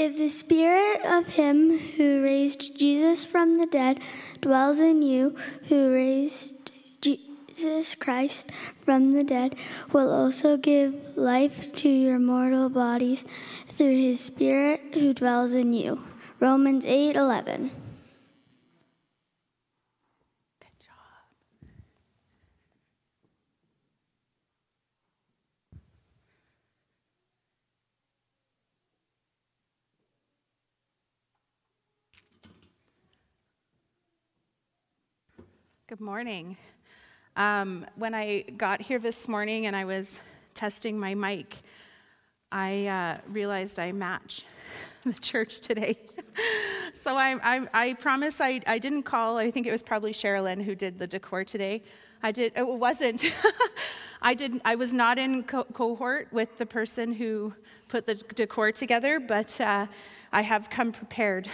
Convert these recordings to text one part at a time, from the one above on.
If the spirit of him who raised Jesus from the dead dwells in you, who raised Jesus Christ from the dead, will also give life to your mortal bodies through his spirit who dwells in you. Romans 8 Good morning. Um, when I got here this morning and I was testing my mic, I uh, realized I match the church today. so I, I, I promise I, I didn't call. I think it was probably Sherilyn who did the decor today. I did. It wasn't. I did. I was not in co- cohort with the person who put the decor together, but uh, I have come prepared.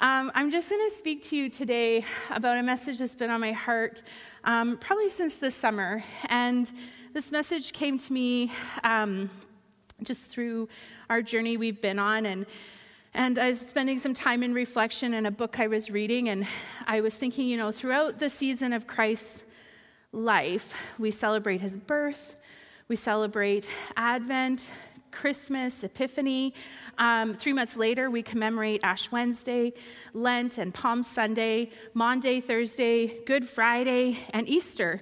Um, I'm just going to speak to you today about a message that's been on my heart um, probably since this summer. And this message came to me um, just through our journey we've been on. And, and I was spending some time in reflection in a book I was reading. And I was thinking, you know, throughout the season of Christ's life, we celebrate his birth, we celebrate Advent, Christmas, Epiphany. Um, three months later, we commemorate Ash Wednesday, Lent, and Palm Sunday, Maundy, Thursday, Good Friday, and Easter.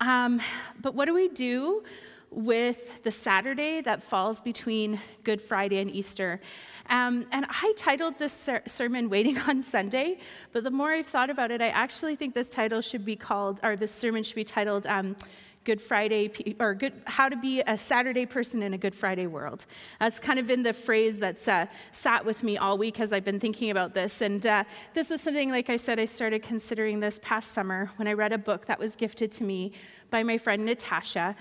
Um, but what do we do with the Saturday that falls between Good Friday and Easter? Um, and I titled this ser- sermon Waiting on Sunday, but the more I've thought about it, I actually think this title should be called, or this sermon should be titled, um, Good Friday, or good, how to be a Saturday person in a Good Friday world. That's kind of been the phrase that's uh, sat with me all week as I've been thinking about this. And uh, this was something, like I said, I started considering this past summer when I read a book that was gifted to me by my friend Natasha.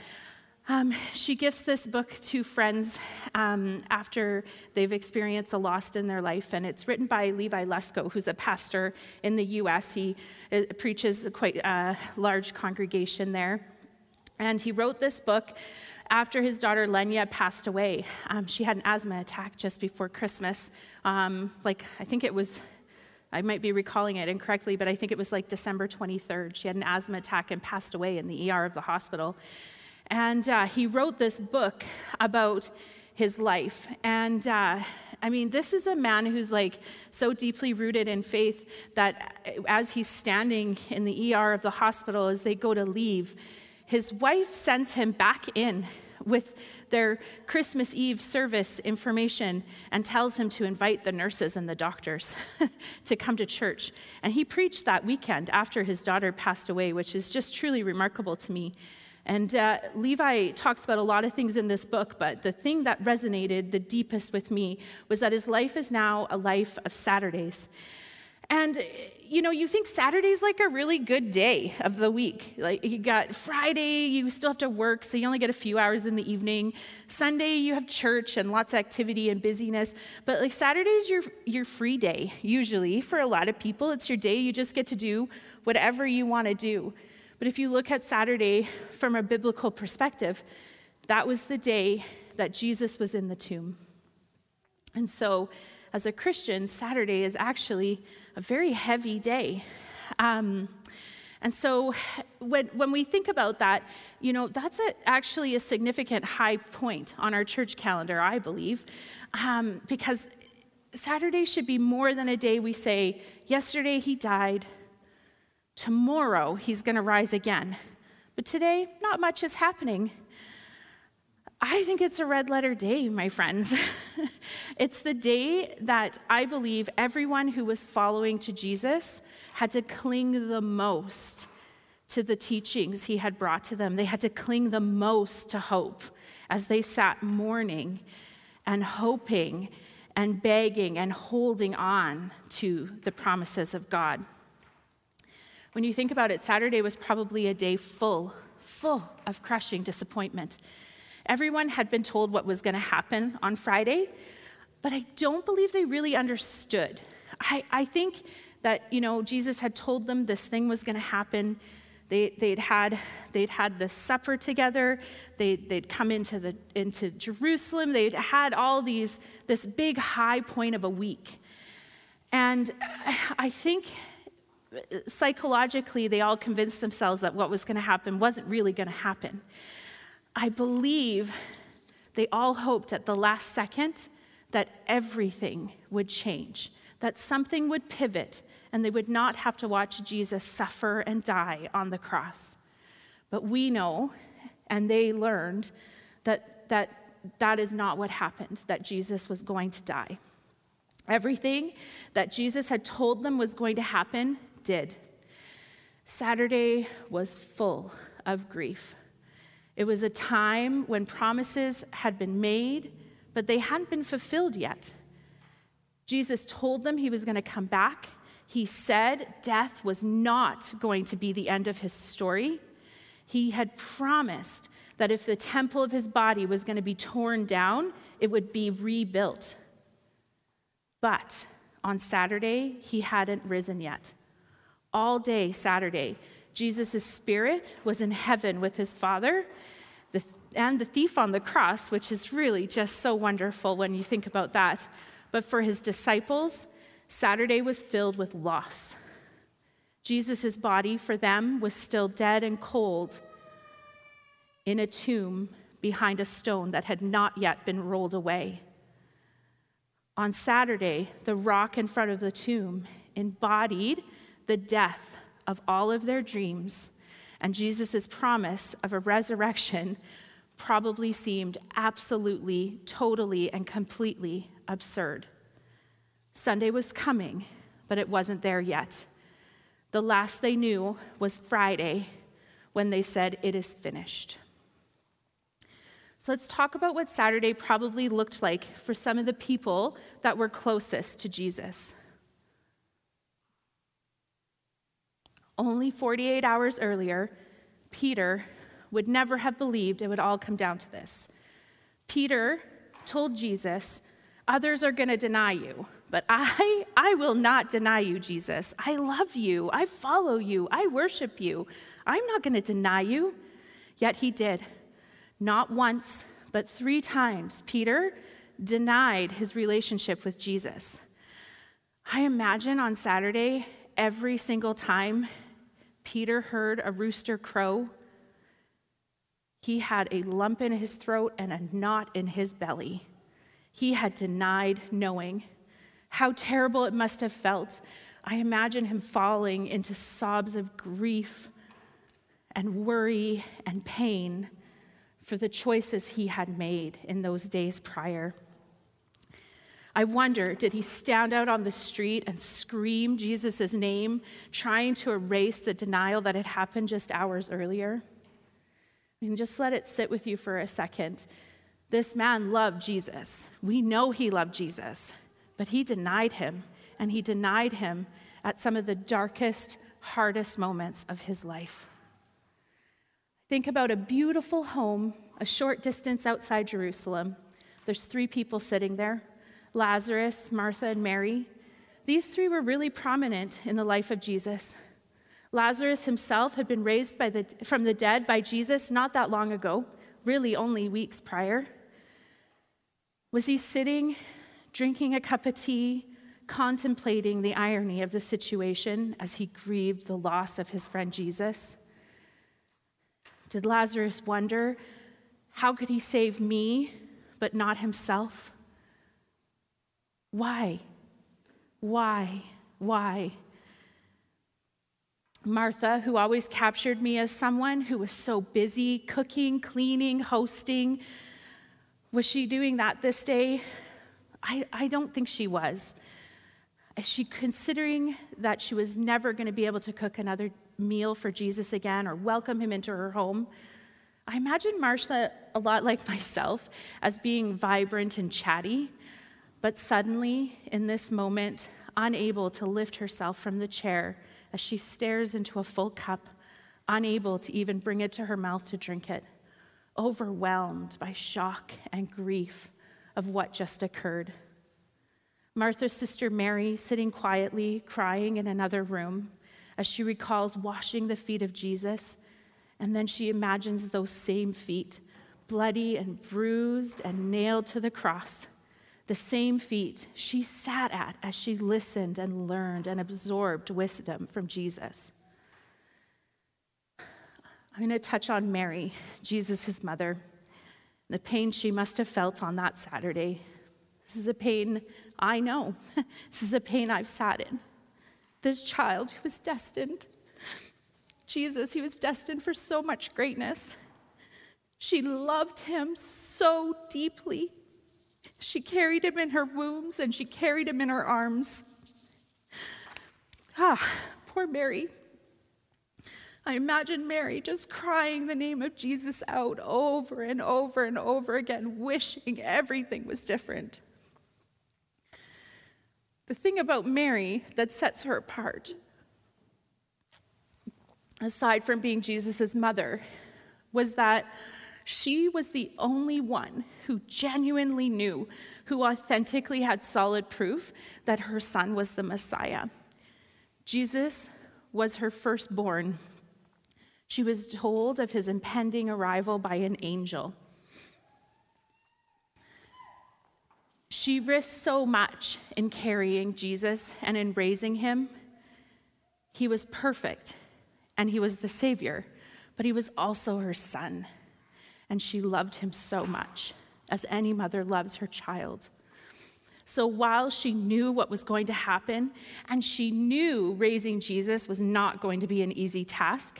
Um, she gifts this book to friends um, after they've experienced a loss in their life, and it's written by Levi Lusko, who's a pastor in the U.S. He uh, preaches a quite uh, large congregation there. And he wrote this book after his daughter Lenya passed away. Um, she had an asthma attack just before Christmas. Um, like, I think it was, I might be recalling it incorrectly, but I think it was like December 23rd. She had an asthma attack and passed away in the ER of the hospital. And uh, he wrote this book about his life. And uh, I mean, this is a man who's like so deeply rooted in faith that as he's standing in the ER of the hospital, as they go to leave, his wife sends him back in with their Christmas Eve service information and tells him to invite the nurses and the doctors to come to church. And he preached that weekend after his daughter passed away, which is just truly remarkable to me. And uh, Levi talks about a lot of things in this book, but the thing that resonated the deepest with me was that his life is now a life of Saturdays. And eh, you know, you think Saturday's like a really good day of the week. Like you got Friday, you still have to work, so you only get a few hours in the evening. Sunday, you have church and lots of activity and busyness. But like Saturday's your your free day, usually for a lot of people. It's your day you just get to do whatever you want to do. But if you look at Saturday from a biblical perspective, that was the day that Jesus was in the tomb. And so, as a Christian, Saturday is actually a very heavy day. Um, and so when, when we think about that, you know, that's a, actually a significant high point on our church calendar, I believe, um, because Saturday should be more than a day we say, yesterday he died, tomorrow he's going to rise again. But today, not much is happening. I think it's a red letter day, my friends. it's the day that I believe everyone who was following to Jesus had to cling the most to the teachings he had brought to them. They had to cling the most to hope as they sat mourning and hoping and begging and holding on to the promises of God. When you think about it, Saturday was probably a day full, full of crushing disappointment Everyone had been told what was going to happen on Friday, but I don't believe they really understood. I, I think that, you know, Jesus had told them this thing was going to happen. They, they'd, had, they'd had the supper together. They, they'd come into, the, into Jerusalem. They'd had all these, this big high point of a week. And I think psychologically, they all convinced themselves that what was going to happen wasn't really going to happen. I believe they all hoped at the last second that everything would change, that something would pivot, and they would not have to watch Jesus suffer and die on the cross. But we know, and they learned, that that, that is not what happened, that Jesus was going to die. Everything that Jesus had told them was going to happen did. Saturday was full of grief. It was a time when promises had been made, but they hadn't been fulfilled yet. Jesus told them he was going to come back. He said death was not going to be the end of his story. He had promised that if the temple of his body was going to be torn down, it would be rebuilt. But on Saturday, he hadn't risen yet. All day Saturday, Jesus' spirit was in heaven with his Father, the, and the thief on the cross, which is really just so wonderful when you think about that. But for his disciples, Saturday was filled with loss. Jesus' body for them was still dead and cold in a tomb behind a stone that had not yet been rolled away. On Saturday, the rock in front of the tomb embodied the death of all of their dreams, and Jesus' promise of a resurrection probably seemed absolutely, totally, and completely absurd. Sunday was coming, but it wasn't there yet. The last they knew was Friday when they said, It is finished. So let's talk about what Saturday probably looked like for some of the people that were closest to Jesus. Only 48 hours earlier, Peter would never have believed it would all come down to this. Peter told Jesus, Others are going to deny you, but I, I will not deny you, Jesus. I love you. I follow you. I worship you. I'm not going to deny you. Yet he did. Not once, but three times, Peter denied his relationship with Jesus. I imagine on Saturday, every single time Peter heard a rooster crow, he had a lump in his throat and a knot in his belly. He had denied knowing. How terrible it must have felt. I imagine him falling into sobs of grief and worry and pain for the choices he had made in those days prior. I wonder, did he stand out on the street and scream Jesus' name, trying to erase the denial that had happened just hours earlier? I mean, just let it sit with you for a second. This man loved Jesus. We know he loved Jesus, but he denied him, and he denied him at some of the darkest, hardest moments of his life. Think about a beautiful home a short distance outside Jerusalem. There's three people sitting there Lazarus, Martha, and Mary. These three were really prominent in the life of Jesus. Lazarus himself had been raised the, from the dead by Jesus not that long ago, really only weeks prior. Was he sitting, drinking a cup of tea, contemplating the irony of the situation as he grieved the loss of his friend Jesus? Did Lazarus wonder, how could he save me but not himself? Why? Why? Why? Martha, who always captured me as someone who was so busy cooking, cleaning, hosting, was she doing that this day? I, I don't think she was. Is she considering that she was never going to be able to cook another meal for Jesus again or welcome him into her home? I imagine Martha a lot like myself as being vibrant and chatty, but suddenly, in this moment, unable to lift herself from the chair as she stares into a full cup, unable to even bring it to her mouth to drink it, overwhelmed by shock and grief of what just occurred. Martha's sister Mary sitting quietly, crying in another room, as she recalls washing the feet of Jesus. And then she imagines those same feet, bloody and bruised and nailed to the cross. The same feet she sat at as she listened and learned and absorbed wisdom from Jesus. I'm going to touch on Mary, Jesus' mother, the pain she must have felt on that Saturday. This is a pain I know. This is a pain I've sat in. This child who was destined, Jesus, he was destined for so much greatness. She loved him so deeply. She carried him in her wombs and she carried him in her arms. Ah, poor Mary. I imagine Mary just crying the name of Jesus out over and over and over again, wishing everything was different. The thing about Mary that sets her apart, aside from being Jesus' mother, was that she was the only one who genuinely knew, who authentically had solid proof that her son was the Messiah. Jesus was her firstborn she was told of his impending arrival by an angel. She risked so much in carrying Jesus and in raising him. He was perfect and he was the Savior, but he was also her son. And she loved him so much, as any mother loves her child. So while she knew what was going to happen, and she knew raising Jesus was not going to be an easy task,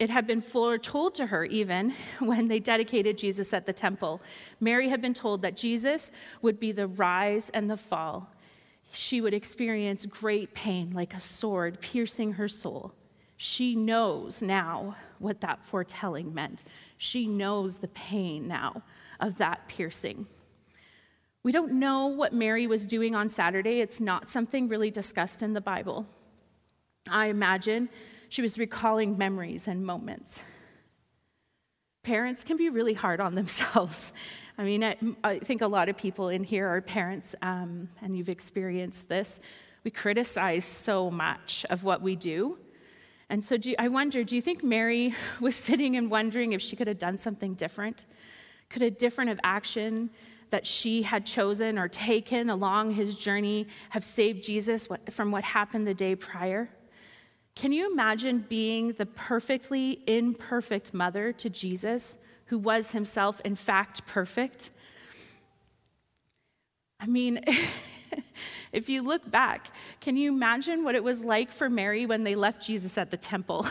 it had been foretold to her, even when they dedicated Jesus at the temple. Mary had been told that Jesus would be the rise and the fall. She would experience great pain like a sword piercing her soul. She knows now what that foretelling meant. She knows the pain now of that piercing. We don't know what Mary was doing on Saturday. It's not something really discussed in the Bible. I imagine she was recalling memories and moments. Parents can be really hard on themselves. I mean, I, I think a lot of people in here are parents, um, and you've experienced this. We criticize so much of what we do. And so you, I wonder do you think Mary was sitting and wondering if she could have done something different? Could a different of action that she had chosen or taken along his journey have saved Jesus from what happened the day prior? Can you imagine being the perfectly imperfect mother to Jesus, who was himself, in fact, perfect? I mean, if you look back, can you imagine what it was like for Mary when they left Jesus at the temple?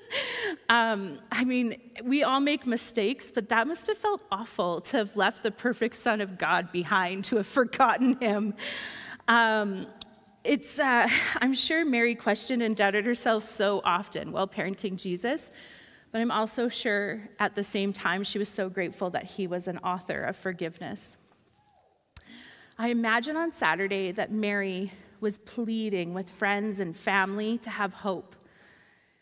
um, I mean, we all make mistakes, but that must have felt awful to have left the perfect Son of God behind, to have forgotten him. Um, it's, uh, I'm sure Mary questioned and doubted herself so often while parenting Jesus, but I'm also sure at the same time she was so grateful that he was an author of forgiveness. I imagine on Saturday that Mary was pleading with friends and family to have hope.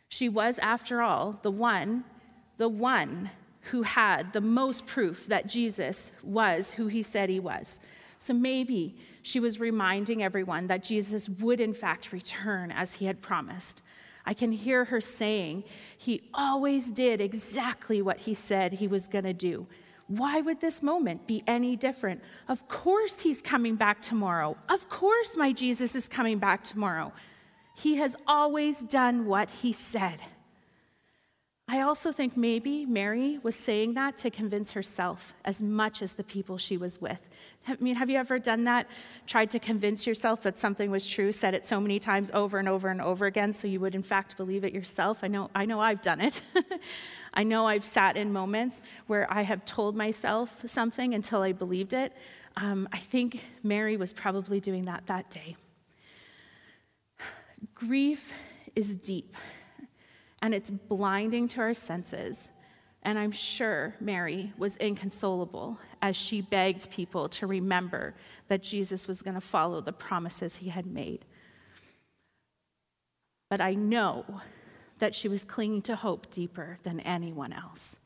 She was, after all, the one, the one who had the most proof that Jesus was who he said he was. So maybe she was reminding everyone that Jesus would, in fact, return as he had promised. I can hear her saying, He always did exactly what he said he was going to do. Why would this moment be any different? Of course, he's coming back tomorrow. Of course, my Jesus is coming back tomorrow. He has always done what he said. I also think maybe Mary was saying that to convince herself as much as the people she was with. I mean, have you ever done that? Tried to convince yourself that something was true, said it so many times over and over and over again so you would in fact believe it yourself? I know, I know I've done it. I know I've sat in moments where I have told myself something until I believed it. Um, I think Mary was probably doing that that day. Grief is deep and it's blinding to our senses. And I'm sure Mary was inconsolable as she begged people to remember that Jesus was going to follow the promises he had made. But I know that she was clinging to hope deeper than anyone else.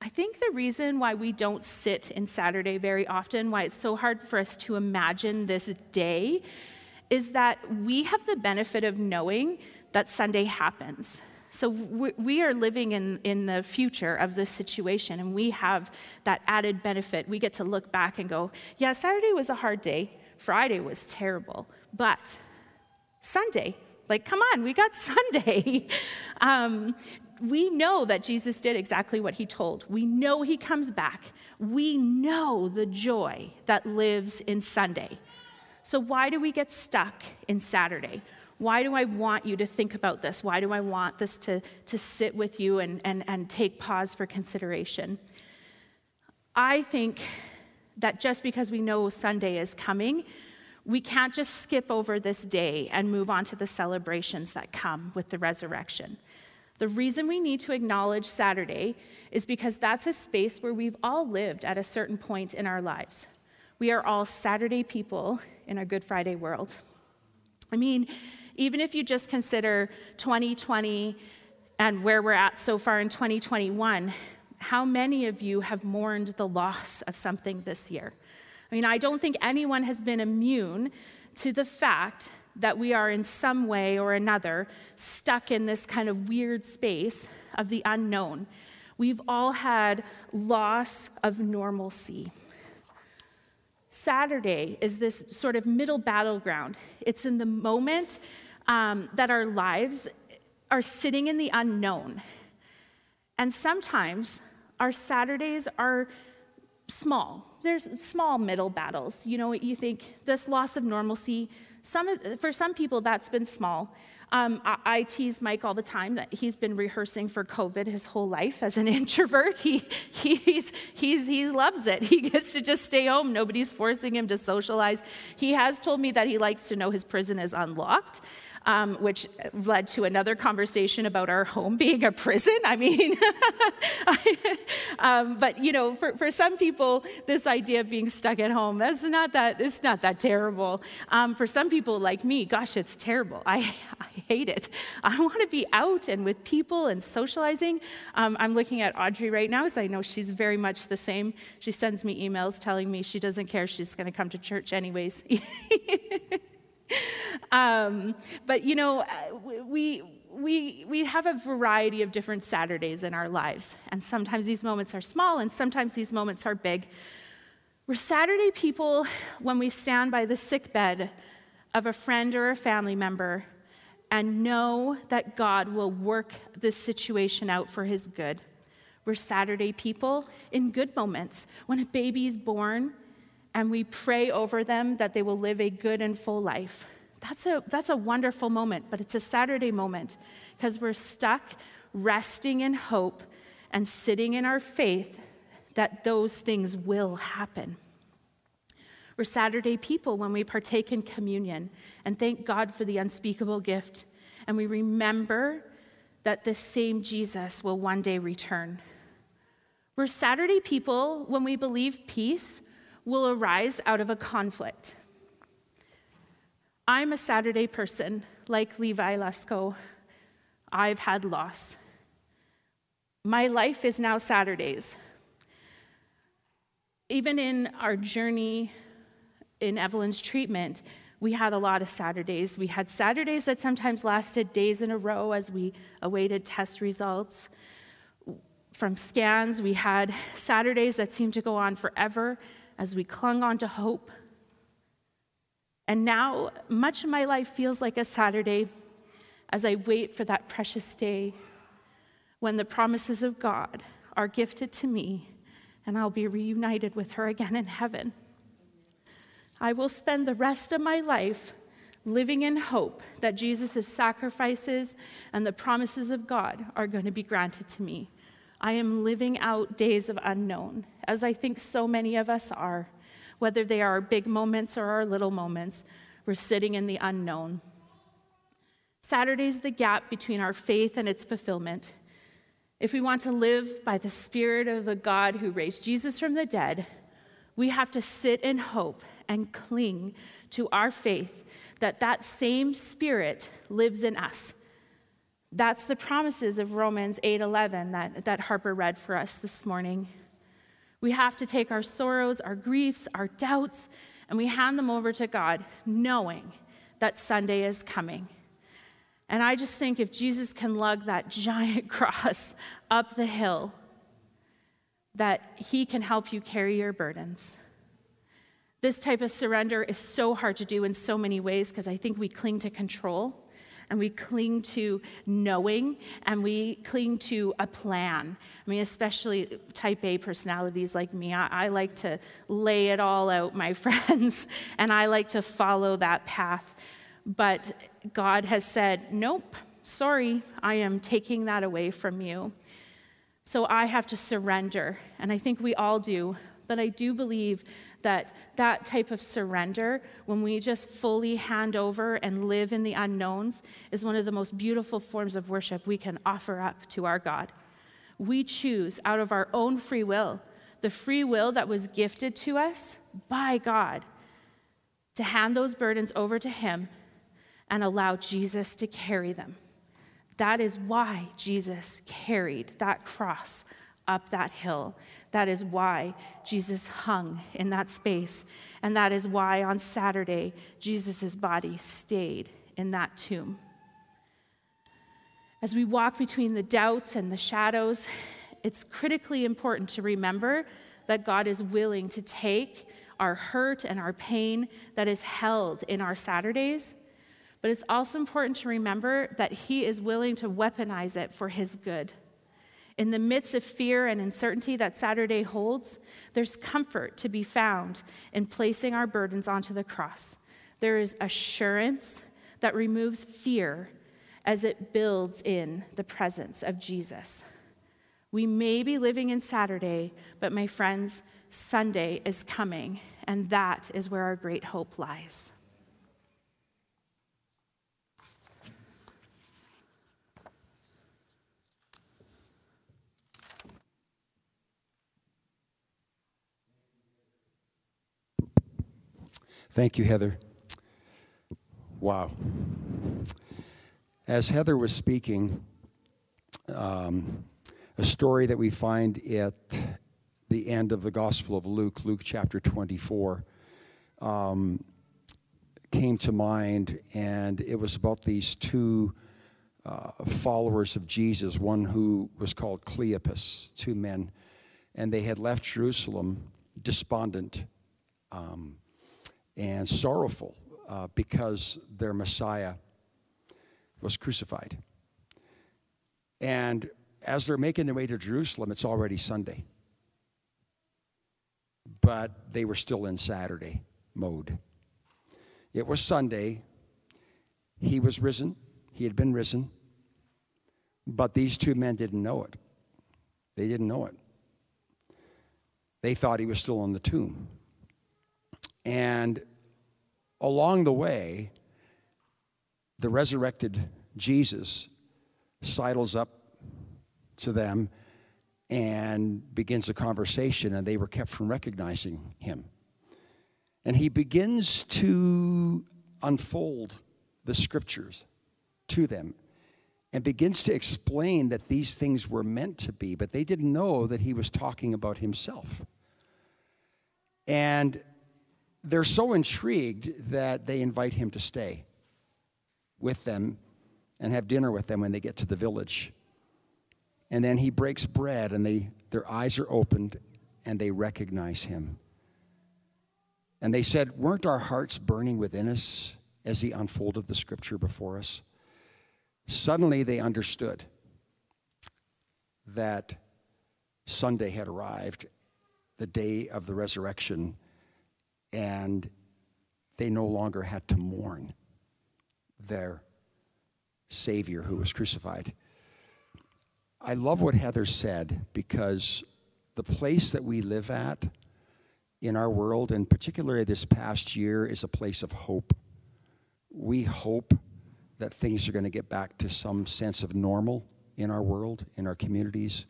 I think the reason why we don't sit in Saturday very often, why it's so hard for us to imagine this day, is that we have the benefit of knowing that Sunday happens. So we are living in, in the future of this situation, and we have that added benefit. We get to look back and go, yeah, Saturday was a hard day, Friday was terrible, but Sunday, like, come on, we got Sunday. um, we know that Jesus did exactly what he told. We know he comes back. We know the joy that lives in Sunday. So, why do we get stuck in Saturday? Why do I want you to think about this? Why do I want this to, to sit with you and, and, and take pause for consideration? I think that just because we know Sunday is coming, we can't just skip over this day and move on to the celebrations that come with the resurrection. The reason we need to acknowledge Saturday is because that's a space where we've all lived at a certain point in our lives. We are all Saturday people in our Good Friday world. I mean, even if you just consider 2020 and where we're at so far in 2021, how many of you have mourned the loss of something this year? I mean, I don't think anyone has been immune to the fact that we are in some way or another stuck in this kind of weird space of the unknown. We've all had loss of normalcy. Saturday is this sort of middle battleground. It's in the moment um, that our lives are sitting in the unknown. And sometimes our Saturdays are small. There's small middle battles. You know, you think this loss of normalcy, some, for some people, that's been small. Um, I, I, tease Mike all the time that he's been rehearsing for COVID his whole life as an introvert. He, he's, he's, he loves it. He gets to just stay home. Nobody's forcing him to socialize. He has told me that he likes to know his prison is unlocked um, which led to another conversation about our home being a prison. I mean, um, but you know, for, for some people, this idea of being stuck at home, that's not that, it's not that terrible. Um, for some people like me, gosh, it's terrible. I, I hate it. I want to be out and with people and socializing. Um, I'm looking at Audrey right now, so I know she's very much the same. She sends me emails telling me she doesn't care, she's going to come to church anyways. um, but you know, uh, we, we, we have a variety of different Saturdays in our lives. And sometimes these moments are small, and sometimes these moments are big. We're Saturday people when we stand by the sick bed of a friend or a family member and know that God will work this situation out for his good. We're Saturday people in good moments when a baby is born and we pray over them that they will live a good and full life. That's a, that's a wonderful moment, but it's a Saturday moment because we're stuck resting in hope and sitting in our faith that those things will happen. We're Saturday people when we partake in communion and thank God for the unspeakable gift. And we remember that this same Jesus will one day return. We're Saturday people when we believe peace will arise out of a conflict. I'm a Saturday person, like Levi Lusko. I've had loss. My life is now Saturdays. Even in our journey in Evelyn's treatment, we had a lot of Saturdays. We had Saturdays that sometimes lasted days in a row as we awaited test results. From scans, we had Saturdays that seemed to go on forever as we clung on to hope. And now, much of my life feels like a Saturday as I wait for that precious day when the promises of God are gifted to me and I'll be reunited with her again in heaven. I will spend the rest of my life living in hope that Jesus' sacrifices and the promises of God are going to be granted to me. I am living out days of unknown, as I think so many of us are. Whether they are big moments or our little moments, we're sitting in the unknown. Saturday's the gap between our faith and its fulfillment. If we want to live by the Spirit of the God who raised Jesus from the dead, we have to sit in hope and cling to our faith that that same Spirit lives in us that's the promises of Romans 8:11 that, that Harper read for us this morning. We have to take our sorrows, our griefs, our doubts, and we hand them over to God, knowing that Sunday is coming. And I just think if Jesus can lug that giant cross up the hill, that he can help you carry your burdens. This type of surrender is so hard to do in so many ways because I think we cling to control and we cling to knowing and we cling to a plan. I mean, especially type A personalities like me. I, I like to lay it all out, my friends, and I like to follow that path. But God has said, nope, sorry, I am taking that away from you. So I have to surrender, and I think we all do. But I do believe that that type of surrender, when we just fully hand over and live in the unknowns, is one of the most beautiful forms of worship we can offer up to our God. We choose out of our own free will, the free will that was gifted to us by God, to hand those burdens over to Him and allow Jesus to carry them. That is why Jesus carried that cross up that hill. That is why Jesus hung in that space. And that is why on Saturday, Jesus' body stayed in that tomb. As we walk between the doubts and the shadows, it's critically important to remember that God is willing to take our hurt and our pain that is held in our Saturdays, but it's also important to remember that He is willing to weaponize it for His good. In the midst of fear and uncertainty that Saturday holds, there's comfort to be found in placing our burdens onto the cross. There is assurance that removes fear as it builds in the presence of Jesus. We may be living in Saturday, but my friends, Sunday is coming, and that is where our great hope lies. Thank you, Heather. Wow. As Heather was speaking, um, a story that we find at the end of the Gospel of Luke, Luke chapter 24, um, came to mind, and it was about these two uh, followers of Jesus, one who was called Cleopas, two men, and they had left Jerusalem despondent. Um, and sorrowful uh, because their Messiah was crucified. And as they're making their way to Jerusalem, it's already Sunday. But they were still in Saturday mode. It was Sunday. He was risen, he had been risen. But these two men didn't know it. They didn't know it. They thought he was still in the tomb. And along the way, the resurrected Jesus sidles up to them and begins a conversation, and they were kept from recognizing him. And he begins to unfold the scriptures to them and begins to explain that these things were meant to be, but they didn't know that he was talking about himself. And they're so intrigued that they invite him to stay with them and have dinner with them when they get to the village. And then he breaks bread and they, their eyes are opened and they recognize him. And they said, Weren't our hearts burning within us as he unfolded the scripture before us? Suddenly they understood that Sunday had arrived, the day of the resurrection and they no longer had to mourn their Savior who was crucified. I love what Heather said because the place that we live at in our world, and particularly this past year, is a place of hope. We hope that things are going to get back to some sense of normal in our world, in our communities,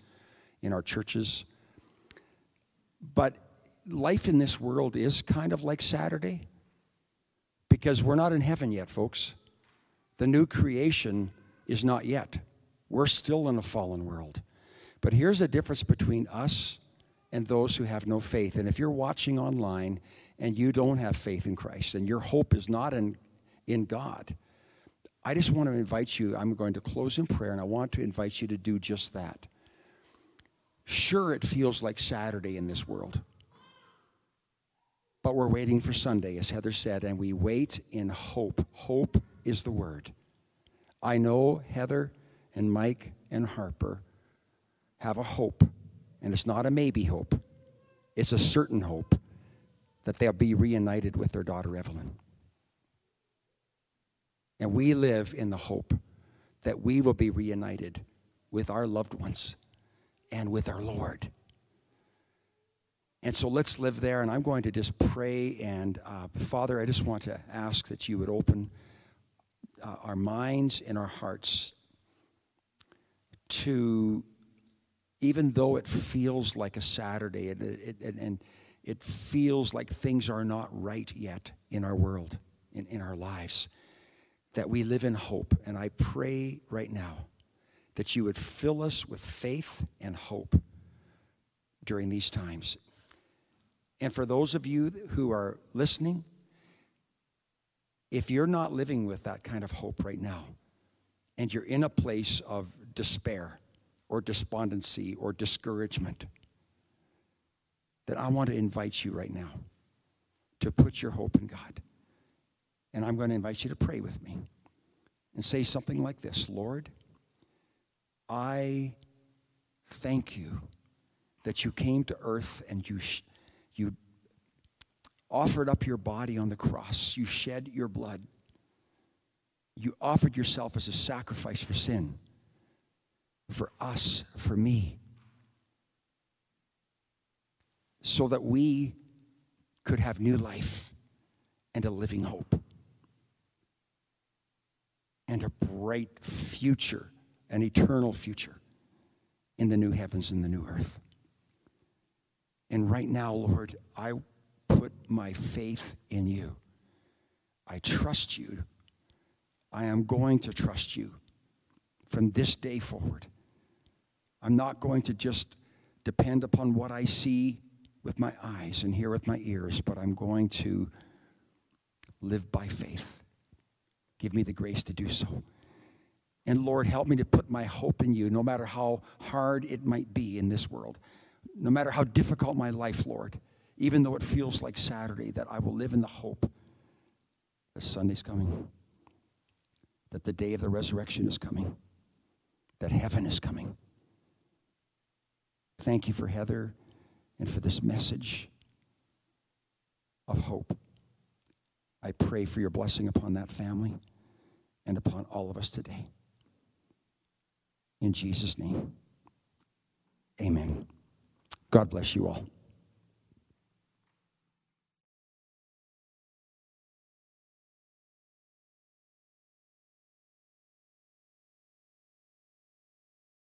in our churches. But life in this world is kind of like Saturday because we're not in heaven yet, folks. The new creation is not yet. We're still in a fallen world. But here's the difference between us and those who have no faith. And if you're watching online and you don't have faith in Christ and your hope is not in, in God. I just want to invite you, I'm going to close in prayer, and I want to invite you to do just that. Sure, it feels like Saturday in this world, but we're waiting for Sunday, as Heather said, and we wait in hope. Hope is the word. I know Heather and Mike and Harper have a hope, and it's not a maybe hope, it's a certain hope that they'll be reunited with their daughter Evelyn. And we live in the hope that we will be reunited with our loved ones and with our Lord. And so let's live there. And I'm going to just pray. And uh, Father, I just want to ask that you would open uh, our minds and our hearts to, even though it feels like a Saturday and it, it, and it feels like things are not right yet in our world, in, in our lives that we live in hope. And I pray right now that you would fill us with faith and hope during these times. And for those of you who are listening, if you're not living with that kind of hope right now, and you're in a place of despair or despondency or discouragement, then I want to invite you right now to put your hope in God. And I'm going to invite you to pray with me and say something like this Lord, I thank you that you came to earth and you, you offered up your body on the cross. You shed your blood. You offered yourself as a sacrifice for sin, for us, for me, so that we could have new life and a living hope and a bright future, an eternal future in the new heavens and the new earth. And right now, Lord, I put my faith in you. I trust you. I am going to trust you from this day forward. I'm not going to just depend upon what I see with my eyes and hear with my ears, but I'm going to live by faith. Give me the grace to do so. And Lord, help me to put my hope in you, no matter how hard it might be in this world, no matter how difficult my life, Lord, even though it feels like Saturday, that I will live in the hope that Sunday's coming, that the day of the resurrection is coming, that heaven is coming. Thank you for Heather and for this message of hope. I pray for your blessing upon that family and upon all of us today. In Jesus' name, amen. God bless you all.